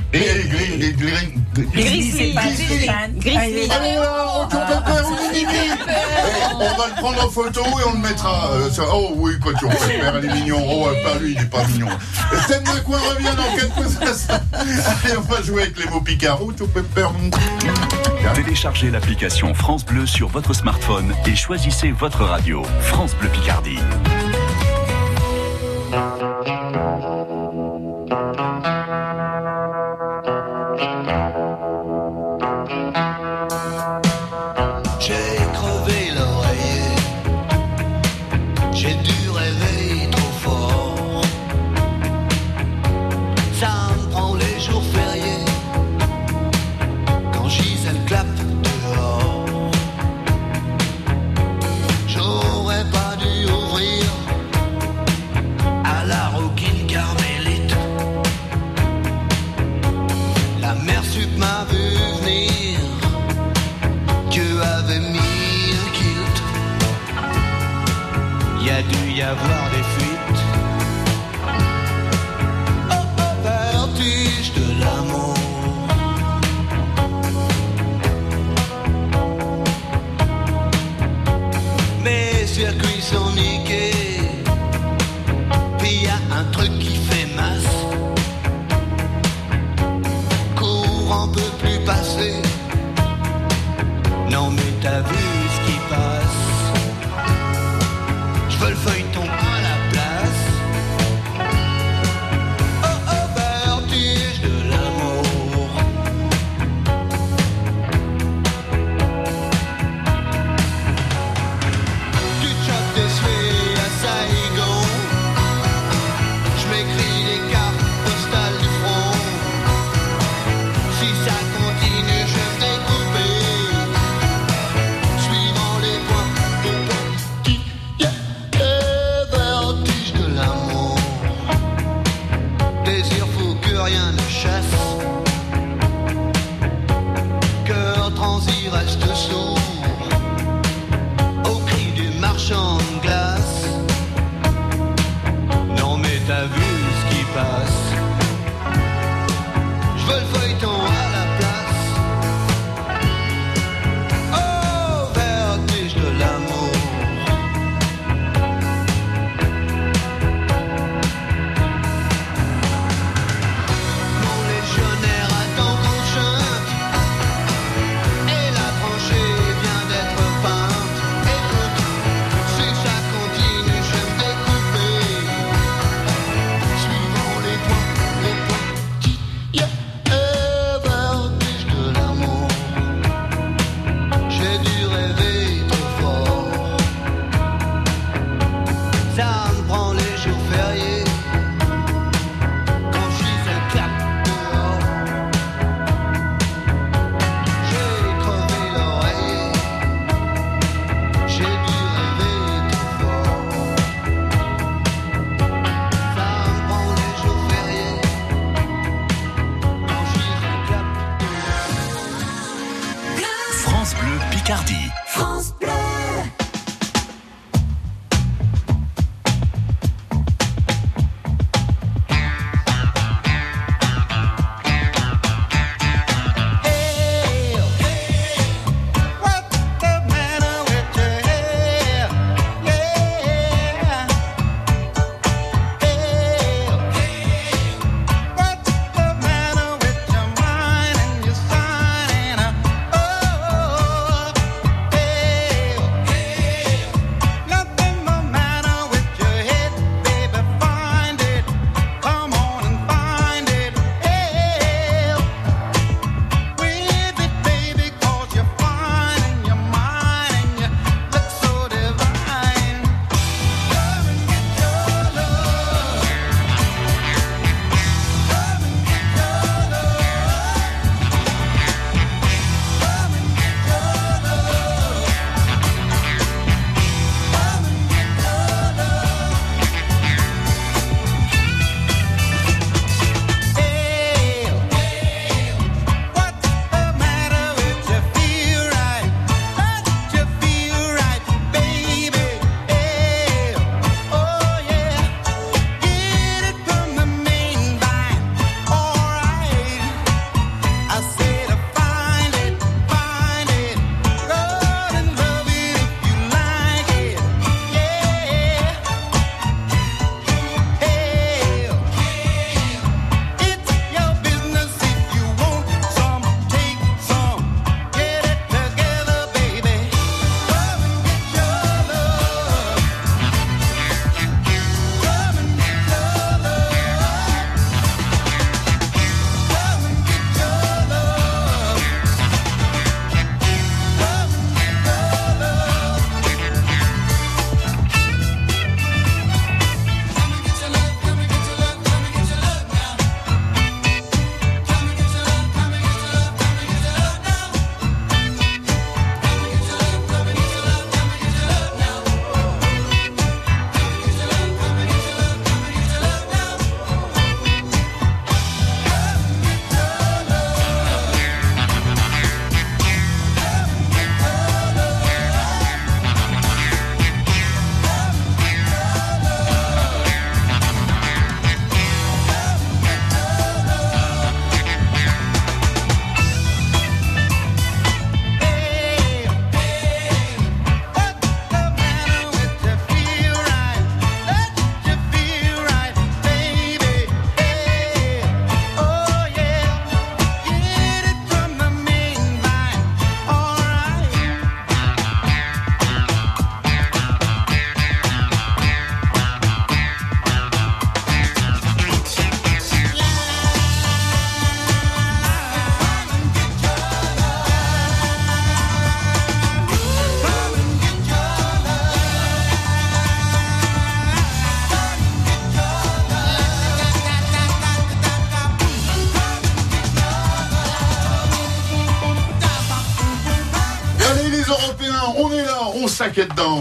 Speaker 6: Grizzly,
Speaker 10: Grizzly. Grizzly.
Speaker 5: Là, on tourne le père, on y vit. On va le prendre en photo et on le mettra. euh, Oh oui, quoi tu père, il est mignon. Oh, ouais, pas lui, il est pas mignon. Stan McQueen revient dans quelques instants. Allez, on va jouer avec les mots picards. tu peux perdre.
Speaker 8: Téléchargez l'application France Bleu sur votre smartphone et choisissez votre radio. France Bleu Picardie.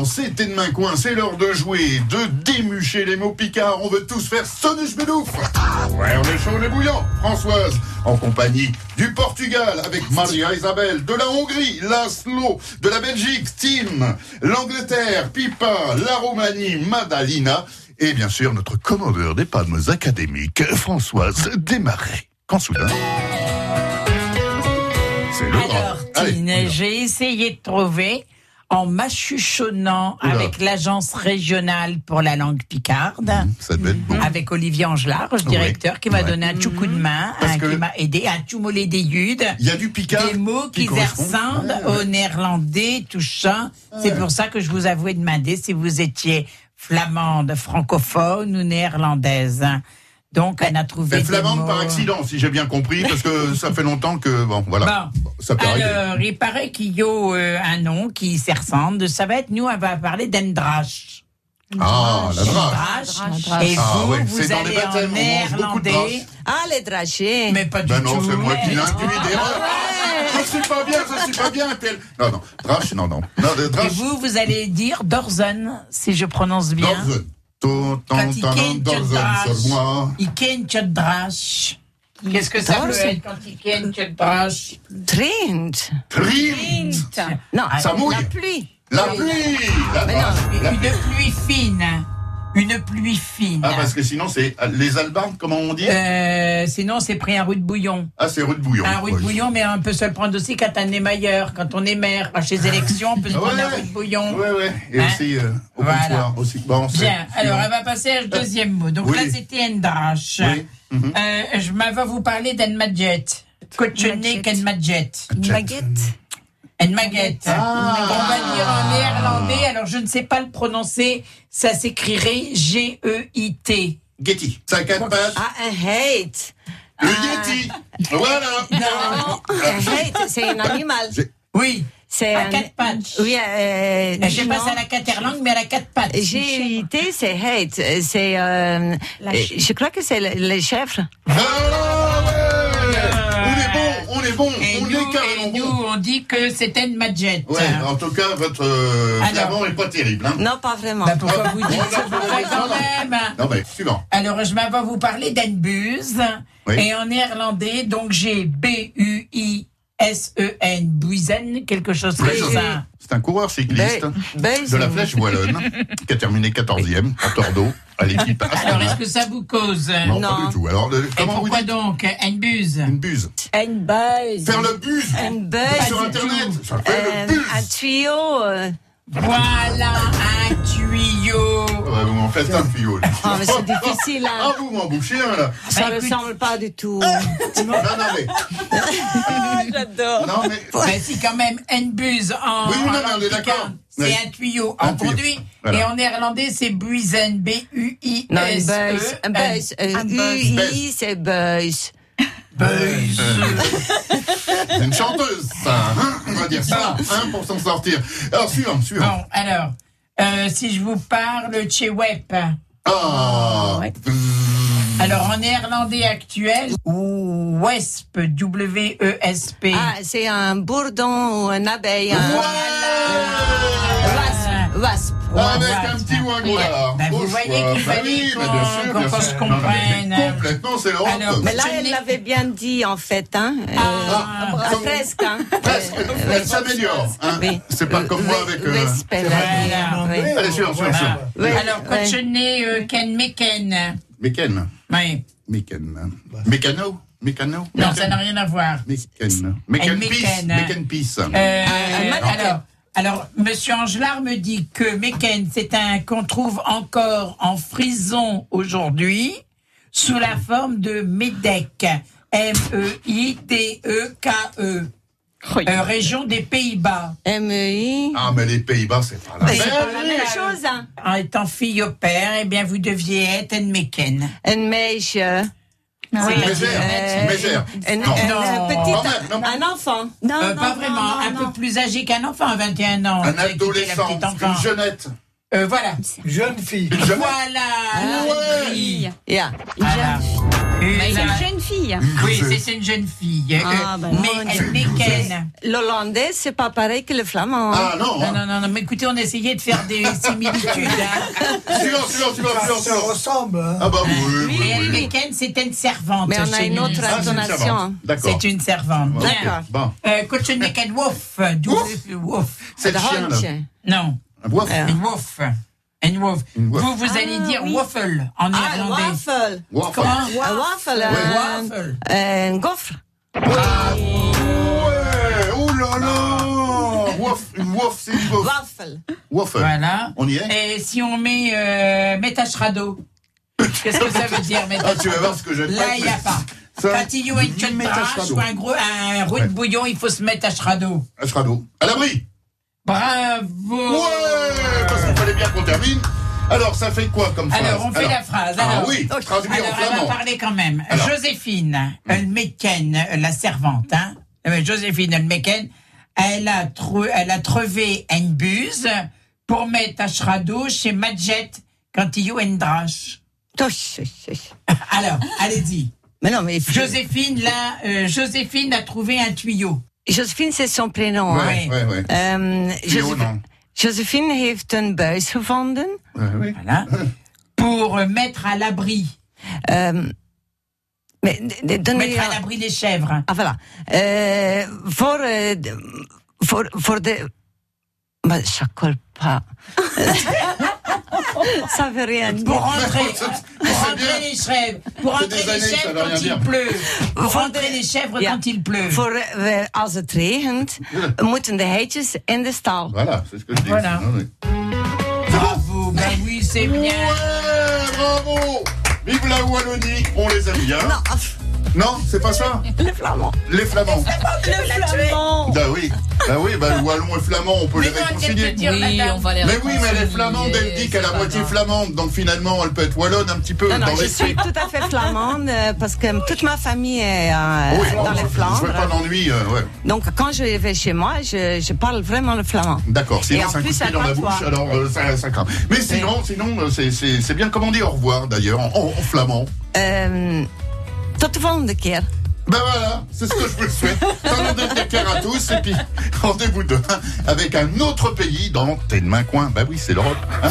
Speaker 5: C'est tes main coin, c'est l'heure de jouer, de démucher les mots picards. On veut tous faire sonner bedouf. Ouais, on est chaud, on est bouillant. Françoise, en compagnie du Portugal, avec Maria Isabelle, de la Hongrie, Laszlo, de la Belgique, Tim, l'Angleterre, Pipa, la Roumanie, Madalina, et bien sûr notre commandeur des palmes académiques, Françoise Desmarais. Quand soudain... C'est le.
Speaker 6: Alors, Tine, j'ai essayé de trouver en m'achuchonnant avec l'agence régionale pour la langue picarde,
Speaker 5: Ça devait être beau.
Speaker 6: avec Olivier Angelard, directeur, qui m'a
Speaker 5: Ouais.
Speaker 6: donné un petit coup de main,
Speaker 5: Parce
Speaker 6: hein, qui m'a aidé à tout moller des yudes.
Speaker 5: Il y a du picard.
Speaker 6: Des mots qui,
Speaker 5: correspondent.
Speaker 6: ressemblent
Speaker 5: Ouais, ouais.
Speaker 6: au néerlandais, touchant. C'est pour ça que je vous avouais demander si vous étiez flamande, francophone ou néerlandaise. Donc, on a trouvé
Speaker 5: Mais
Speaker 6: des
Speaker 5: flamande
Speaker 6: mots.
Speaker 5: par accident, si j'ai bien compris, parce que ça fait longtemps que bon, voilà,
Speaker 6: Bon.
Speaker 5: ça peut arriver.
Speaker 6: Alors, il paraît qu'il y a euh, un nom qui s'y ressemble. Ça va être, nous, on va parler d'Endrache.
Speaker 5: Ah, la drache.
Speaker 6: Drache. Et
Speaker 5: Ah,
Speaker 6: vous,
Speaker 5: ouais,
Speaker 6: vous
Speaker 5: c'est dans les
Speaker 6: allez en néerlandais.
Speaker 10: Ah, les dragées.
Speaker 6: Mais pas du
Speaker 5: Ben non,
Speaker 6: tout.
Speaker 5: c'est moi qui l'ai
Speaker 6: Ah,
Speaker 5: intimidé. Je suis pas bien, je suis pas bien. Non, non, drache, non, non. Non,
Speaker 6: Et vous, vous allez dire Dorzen, si je prononce bien.
Speaker 5: Dorzen.
Speaker 6: Drache. Qu'est-ce que ça
Speaker 10: Dorzen.
Speaker 6: être quand
Speaker 10: Trint.
Speaker 5: Trint.
Speaker 10: Non,
Speaker 5: Ça mouille.
Speaker 10: la pluie.
Speaker 5: La pluie. La
Speaker 10: Mais non,
Speaker 5: drache. La-
Speaker 6: Une pluie fine. Une pluie fine.
Speaker 5: Ah, parce que sinon, c'est les albardes, comment on dit?
Speaker 6: Euh, sinon, c'est pris un roux de bouillon.
Speaker 5: Ah, c'est rue de bouillon.
Speaker 6: Un roux de bouillon, mais on peut se le prendre aussi quand on est mailleur, quand on est maire. Chez les élections, on peut se
Speaker 5: Ah
Speaker 6: prendre
Speaker 5: ouais.
Speaker 6: un roux de bouillon.
Speaker 5: Ouais, ouais. Et
Speaker 6: Hein
Speaker 5: aussi euh, au
Speaker 6: Voilà.
Speaker 5: comptoir. Aussi. Bon,
Speaker 6: Bien, alors elle va passer au deuxième mot. Donc
Speaker 5: Oui.
Speaker 6: là, c'était Endrache.
Speaker 5: Oui. Mhm.
Speaker 6: Euh, je m'en vais vous parler d'Enmadjet. Cochonné qu'Enmadjet.
Speaker 10: Une.
Speaker 6: Enmaguette.
Speaker 5: Ah.
Speaker 6: On va dire en néerlandais, alors je ne sais pas le prononcer, ça s'écrirait G-E-I-T.
Speaker 5: Getty. Ça a quatre pattes.
Speaker 10: Ah, un hate.
Speaker 5: Le Yeti. Voilà.
Speaker 10: Non, un hate, c'est un animal.
Speaker 6: Oui,
Speaker 10: C'est
Speaker 6: à
Speaker 10: un...
Speaker 6: quatre pattes.
Speaker 10: Oui, euh,
Speaker 6: Je
Speaker 10: non.
Speaker 6: si à la caterlangue, mais à la quatre pattes.
Speaker 10: G-U-I-T, c'est hate. C'est, euh, je crois que c'est le- les chèvres.
Speaker 5: Ah, Carrément
Speaker 6: et nous,
Speaker 5: bon.
Speaker 6: on dit que c'est Enmadjet.
Speaker 5: Ouais, en tout cas, votre euh, flamand est pas terrible. Hein.
Speaker 10: Non, pas vraiment.
Speaker 6: Bah, pourquoi vous dites ça quand
Speaker 5: non.
Speaker 6: même
Speaker 5: Non, mais suivant.
Speaker 6: Alors, je vais vous parler d'Enbuz.
Speaker 5: Oui.
Speaker 6: Et en néerlandais, donc j'ai B-U-I-S-E-N, Buizen, quelque chose comme
Speaker 5: Oui.
Speaker 6: ça.
Speaker 5: C'est un coureur cycliste de la Flèche Wallonne qui a terminé 14e à Tordeau à l'équipe
Speaker 6: Alors, est-ce que ça vous cause?
Speaker 5: Non,
Speaker 10: Non.
Speaker 5: pas du tout. Alors, le-
Speaker 6: Et
Speaker 5: comment vous
Speaker 6: pourquoi
Speaker 5: dites
Speaker 6: donc Enbuz
Speaker 5: Une buse.
Speaker 2: Une buzz.
Speaker 5: Faire le buse
Speaker 10: Un buzz.
Speaker 5: sur Internet. Ça fait
Speaker 10: Euh,
Speaker 5: le buse.
Speaker 10: un tuyau.
Speaker 6: Voilà un tuyau.
Speaker 5: Ouais, vous m'en faites un tuyau. là.
Speaker 10: Ah, mais c'est difficile, hein.
Speaker 5: Ah, vous m'en bouchez un, là.
Speaker 10: Ça
Speaker 6: Bah,
Speaker 10: ne
Speaker 6: écoute-
Speaker 10: ressemble pas du tout.
Speaker 5: Non, non, mais.
Speaker 10: J'adore.
Speaker 5: Non, mais.
Speaker 6: Ben, si quand même Enbuz en,
Speaker 5: Oui, oui,
Speaker 6: en
Speaker 5: non, mais on est d'accord.
Speaker 6: c'est
Speaker 5: Oui.
Speaker 6: un tuyau
Speaker 5: Un
Speaker 6: en conduit.
Speaker 5: Voilà.
Speaker 6: Et en néerlandais, c'est Buizen,
Speaker 10: Non, un buzz.
Speaker 6: B-U-I-S-E.
Speaker 10: Un buzz. Euh,
Speaker 2: Un buzz.
Speaker 10: UI, c'est buzz.
Speaker 6: Buzz.
Speaker 5: C'est une chanteuse, ça. Hein on va dire ça, hein, pour s'en sortir. Alors, suivant, suivant.
Speaker 6: Bon, alors, euh, si je vous parle Chewep.
Speaker 5: Ah.
Speaker 6: Alors, en néerlandais actuel, ou WESP, W-E-S-P.
Speaker 10: Ah, c'est un bourdon ou une abeille. un-
Speaker 6: Wasp.
Speaker 10: Wasp.
Speaker 5: Avec un petit wagon là.
Speaker 6: Ben, vous
Speaker 5: Au
Speaker 6: voyez qu'il
Speaker 5: Bah
Speaker 6: fallait qu'on-
Speaker 5: mais bien sûr,
Speaker 6: qu'on
Speaker 5: bien
Speaker 6: se
Speaker 5: sûr.
Speaker 6: comprenne.
Speaker 5: Complètement, c'est l'Europe.
Speaker 6: Alors,
Speaker 10: Mais là, elle l'avait bien dit, en fait. Hein. Euh,
Speaker 6: Ah,
Speaker 10: ah, presque. Hein.
Speaker 5: Presque, elle s'améliore. Hein.
Speaker 10: Oui.
Speaker 5: C'est pas comme moi avec. euh,
Speaker 6: Voilà.
Speaker 10: oui.
Speaker 5: Allez, suivant, suivant.
Speaker 10: Oui,
Speaker 6: Alors, euh, Ken Meken.
Speaker 5: Mécane.
Speaker 6: Oui.
Speaker 5: Mécane. Mécano? Mécano?
Speaker 6: Non, ça n'a rien à voir.
Speaker 5: Mécane
Speaker 6: Elle
Speaker 5: Peace.
Speaker 6: Mécane
Speaker 5: Peace.
Speaker 6: Euh, alors, alors, Monsieur Angelard me dit que Meken, c'est un qu'on trouve encore en frison aujourd'hui sous la forme de Medec. M-E-I-D-E-K-E. Euh, région des Pays-Bas.
Speaker 10: MEI.
Speaker 5: Ah, mais les Pays-Bas, c'est pas la
Speaker 10: C'est
Speaker 5: même.
Speaker 10: pas la même chose. Hein.
Speaker 6: En étant fille au père, eh bien, vous deviez être un Meken.
Speaker 10: Un meisje.
Speaker 6: Oui.
Speaker 5: Mégère.
Speaker 10: Euh,
Speaker 5: Non.
Speaker 10: un-
Speaker 6: Non?
Speaker 5: non.
Speaker 10: enfant.
Speaker 2: Non,
Speaker 6: Euh,
Speaker 2: non,
Speaker 6: pas
Speaker 2: non,
Speaker 6: vraiment,
Speaker 2: non,
Speaker 6: un
Speaker 2: non.
Speaker 6: peu plus âgé qu'un enfant à 21 ans.
Speaker 5: Un adolescent. Une jeunette.
Speaker 6: Euh, voilà.
Speaker 7: Jeune fille.
Speaker 6: Voilà.
Speaker 5: Ouais.
Speaker 6: oui.
Speaker 10: Yeah.
Speaker 6: Voilà. Et
Speaker 12: c'est une jeune fille.
Speaker 6: Oui, c'est une jeune fille.
Speaker 10: Ah,
Speaker 6: Euh,
Speaker 10: bah,
Speaker 6: mais elle n'est qu'elle.
Speaker 10: L'hollandais, c'est pas pareil que le flamand. hein.
Speaker 5: Ah non,
Speaker 6: Non, non, non, non, mais écoutez, on essayait de faire des similitudes. Hein.
Speaker 5: Silence, silence, silence, silence,
Speaker 7: Ça ressemble. hein.
Speaker 5: Ah bah oui, oui, oui.
Speaker 6: elle, Ken, c'est une servante.
Speaker 10: Mais on a une autre
Speaker 5: Ah, c'est une
Speaker 10: intonation.
Speaker 5: servante. D'accord.
Speaker 6: C'est une servante.
Speaker 10: D'accord.
Speaker 5: Bon,
Speaker 6: Euh, Coach Neken Wolf. Wolf.
Speaker 5: c'est le chien là.
Speaker 6: Non,
Speaker 5: Un boif.
Speaker 10: Euh.
Speaker 6: une Wolf. Vous, vous allez dire waffle en
Speaker 10: Ah,
Speaker 6: irlandais.
Speaker 10: waffle.
Speaker 5: Waffle.
Speaker 6: Comment
Speaker 10: Un waffle.
Speaker 6: Ouais.
Speaker 10: un-
Speaker 6: Waffle.
Speaker 10: Un gaufre.
Speaker 5: Ouais, oh là là Wouf, une wouf, c'est une.
Speaker 10: Waffle.
Speaker 5: Waffle.
Speaker 6: Voilà.
Speaker 5: On y est?
Speaker 6: Et si on met euh, Metachrado Qu'est-ce que ça veut dire,
Speaker 5: Ah,
Speaker 6: Metachrado
Speaker 5: tu vas voir ce que je
Speaker 6: Là, il n'y a pas.
Speaker 5: Ça-
Speaker 6: Quand il y a une ou un gros un roux de bouillon, il faut se mettre à Shrado.
Speaker 5: Un Shrado. À l'abri
Speaker 6: Bravo
Speaker 5: Ouais Parce qu'il fallait bien qu'on termine. Alors, ça fait quoi comme phrase
Speaker 6: Alors, on fait la phrase.
Speaker 5: Ah
Speaker 6: Alors,
Speaker 5: oui, traduit en
Speaker 6: alors elle va parler quand même.
Speaker 5: Alors.
Speaker 6: Joséphine Elmeken, la servante, hein, euh, Joséphine Elmeken, elle a, trou- elle a trouvé une buse pour mettre à Shrado chez Madjet quand il y a une drache. Alors, allez-y.
Speaker 10: Mais non, mais.
Speaker 6: Joséphine, là, euh, Joséphine a trouvé un tuyau.
Speaker 10: Josephine, c'est son prénom. hein.
Speaker 5: Ouais, ouais, ouais.
Speaker 10: Euh, Josephine. Josephine heeft een buis gevonden.
Speaker 5: Ouais, ouais.
Speaker 6: Voilà. Pour euh, mettre à l'abri.
Speaker 10: Euh, mais
Speaker 6: Mettre à l'abri les chèvres.
Speaker 10: Ah, voilà. Euh, voor, euh, de- voor, voor de... Maar ça colle pas. ça veut rien dire.
Speaker 6: Pour rentrer, pour les chèvres, pour
Speaker 5: C'est
Speaker 6: rentrer les
Speaker 5: années,
Speaker 6: chèvres quand il pleut. Pour rentrer les chèvres
Speaker 10: Ja.
Speaker 6: quand il pleut.
Speaker 10: Voor, eh, als het regent, moeten de heetjes in de stal.
Speaker 5: Voilà, c'est ce que je dis.
Speaker 6: Voilà.
Speaker 5: Ouais, ouais.
Speaker 6: Bravo, ben oui, c'est bien.
Speaker 5: Ouais, bravo Vive la Wallonie, on les aime bien.
Speaker 10: Non,
Speaker 5: Non, c'est pas ça
Speaker 10: les flamands.
Speaker 5: Les Flamands.
Speaker 10: Le flamand.
Speaker 5: Bah oui, bah oui, bah le Wallon et Flamand, on peut
Speaker 6: Mais
Speaker 5: les réconcilier.
Speaker 6: dire,
Speaker 12: Oui, on va les
Speaker 5: Mais oui, mais elle est
Speaker 12: réconcilier,
Speaker 5: flamande, elle dit qu'elle a
Speaker 12: pas
Speaker 5: moitié flamande, donc finalement elle peut être wallonne un petit peu
Speaker 10: Non, non,
Speaker 5: dans
Speaker 10: je suis tout à fait flamande euh, parce que toute ma famille est euh,
Speaker 5: Oui,
Speaker 10: dans les
Speaker 5: je- Je
Speaker 10: Flandres.
Speaker 5: veux pas d'ennui, euh, ouais.
Speaker 10: Donc quand je vais chez moi, je, je parle vraiment le flamand.
Speaker 5: D'accord,
Speaker 10: Et
Speaker 5: sinon
Speaker 10: en
Speaker 5: c'est un coup de
Speaker 10: plus,
Speaker 5: pied
Speaker 10: à
Speaker 5: dans la
Speaker 10: toi.
Speaker 5: bouche, alors euh, ça, ça craint. Mais sinon, sinon c'est- bien comment dire au revoir d'ailleurs, en, en flamand?
Speaker 10: Euh, tot de volgende keer.
Speaker 5: Ben voilà, c'est ce que je vous souhaite. T'en donne cœur à tous, et puis rendez-vous demain avec un autre pays dans tes mains coin. Bah oui, c'est l'Europe. hein.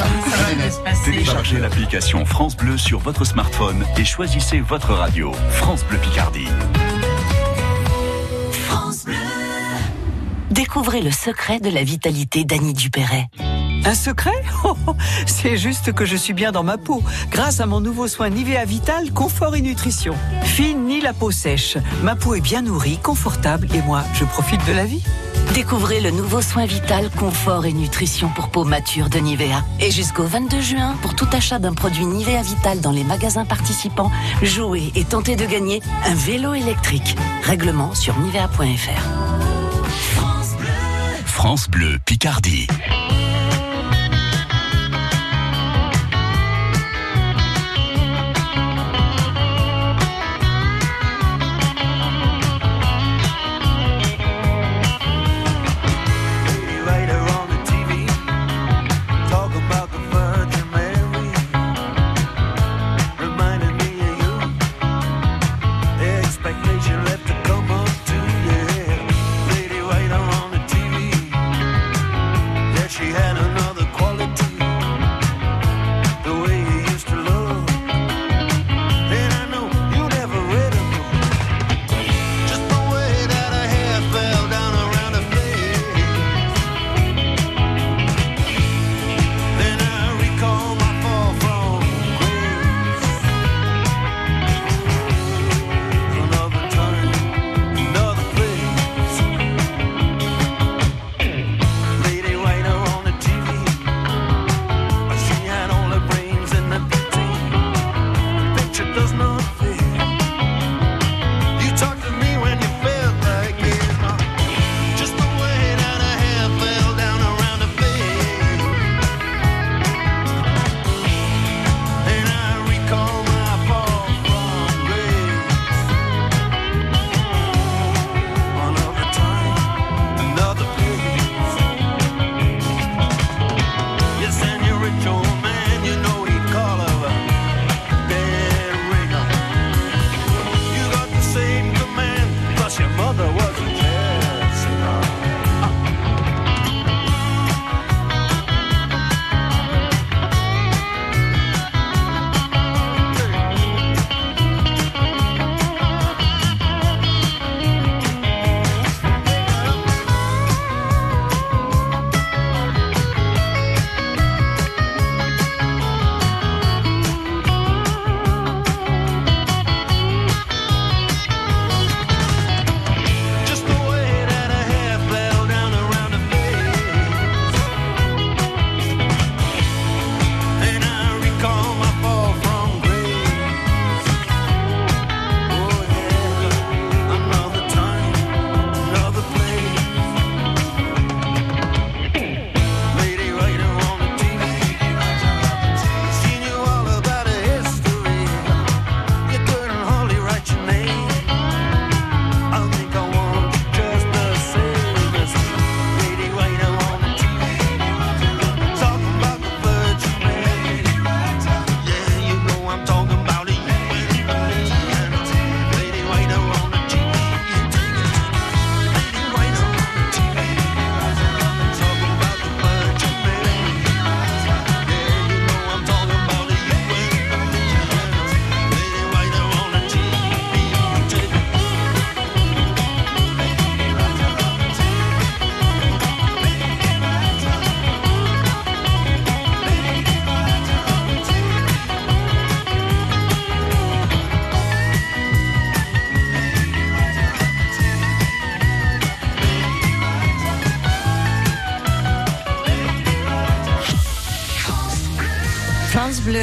Speaker 8: Téléchargez l'application France Bleu sur votre smartphone et choisissez votre radio. France Bleu Picardie.
Speaker 4: Découvrez le secret de la vitalité d'Annie Dupéret.
Speaker 13: Un secret Oh, oh, C'est juste que je suis bien dans ma peau, grâce à mon nouveau soin Nivea Vital Confort et Nutrition. Fini la peau sèche, ma peau est bien nourrie, confortable et moi, je profite de la vie.
Speaker 4: Découvrez le nouveau soin vital, confort et nutrition pour peau mature de Nivea. Et jusqu'au 22 juin, pour tout achat d'un produit Nivea Vital dans les magasins participants, jouez et tentez de gagner un vélo électrique. Règlement sur nivea.fr.
Speaker 8: France Bleu Picardie.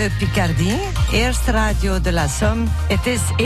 Speaker 10: Picardie, eerste radio de la Somme.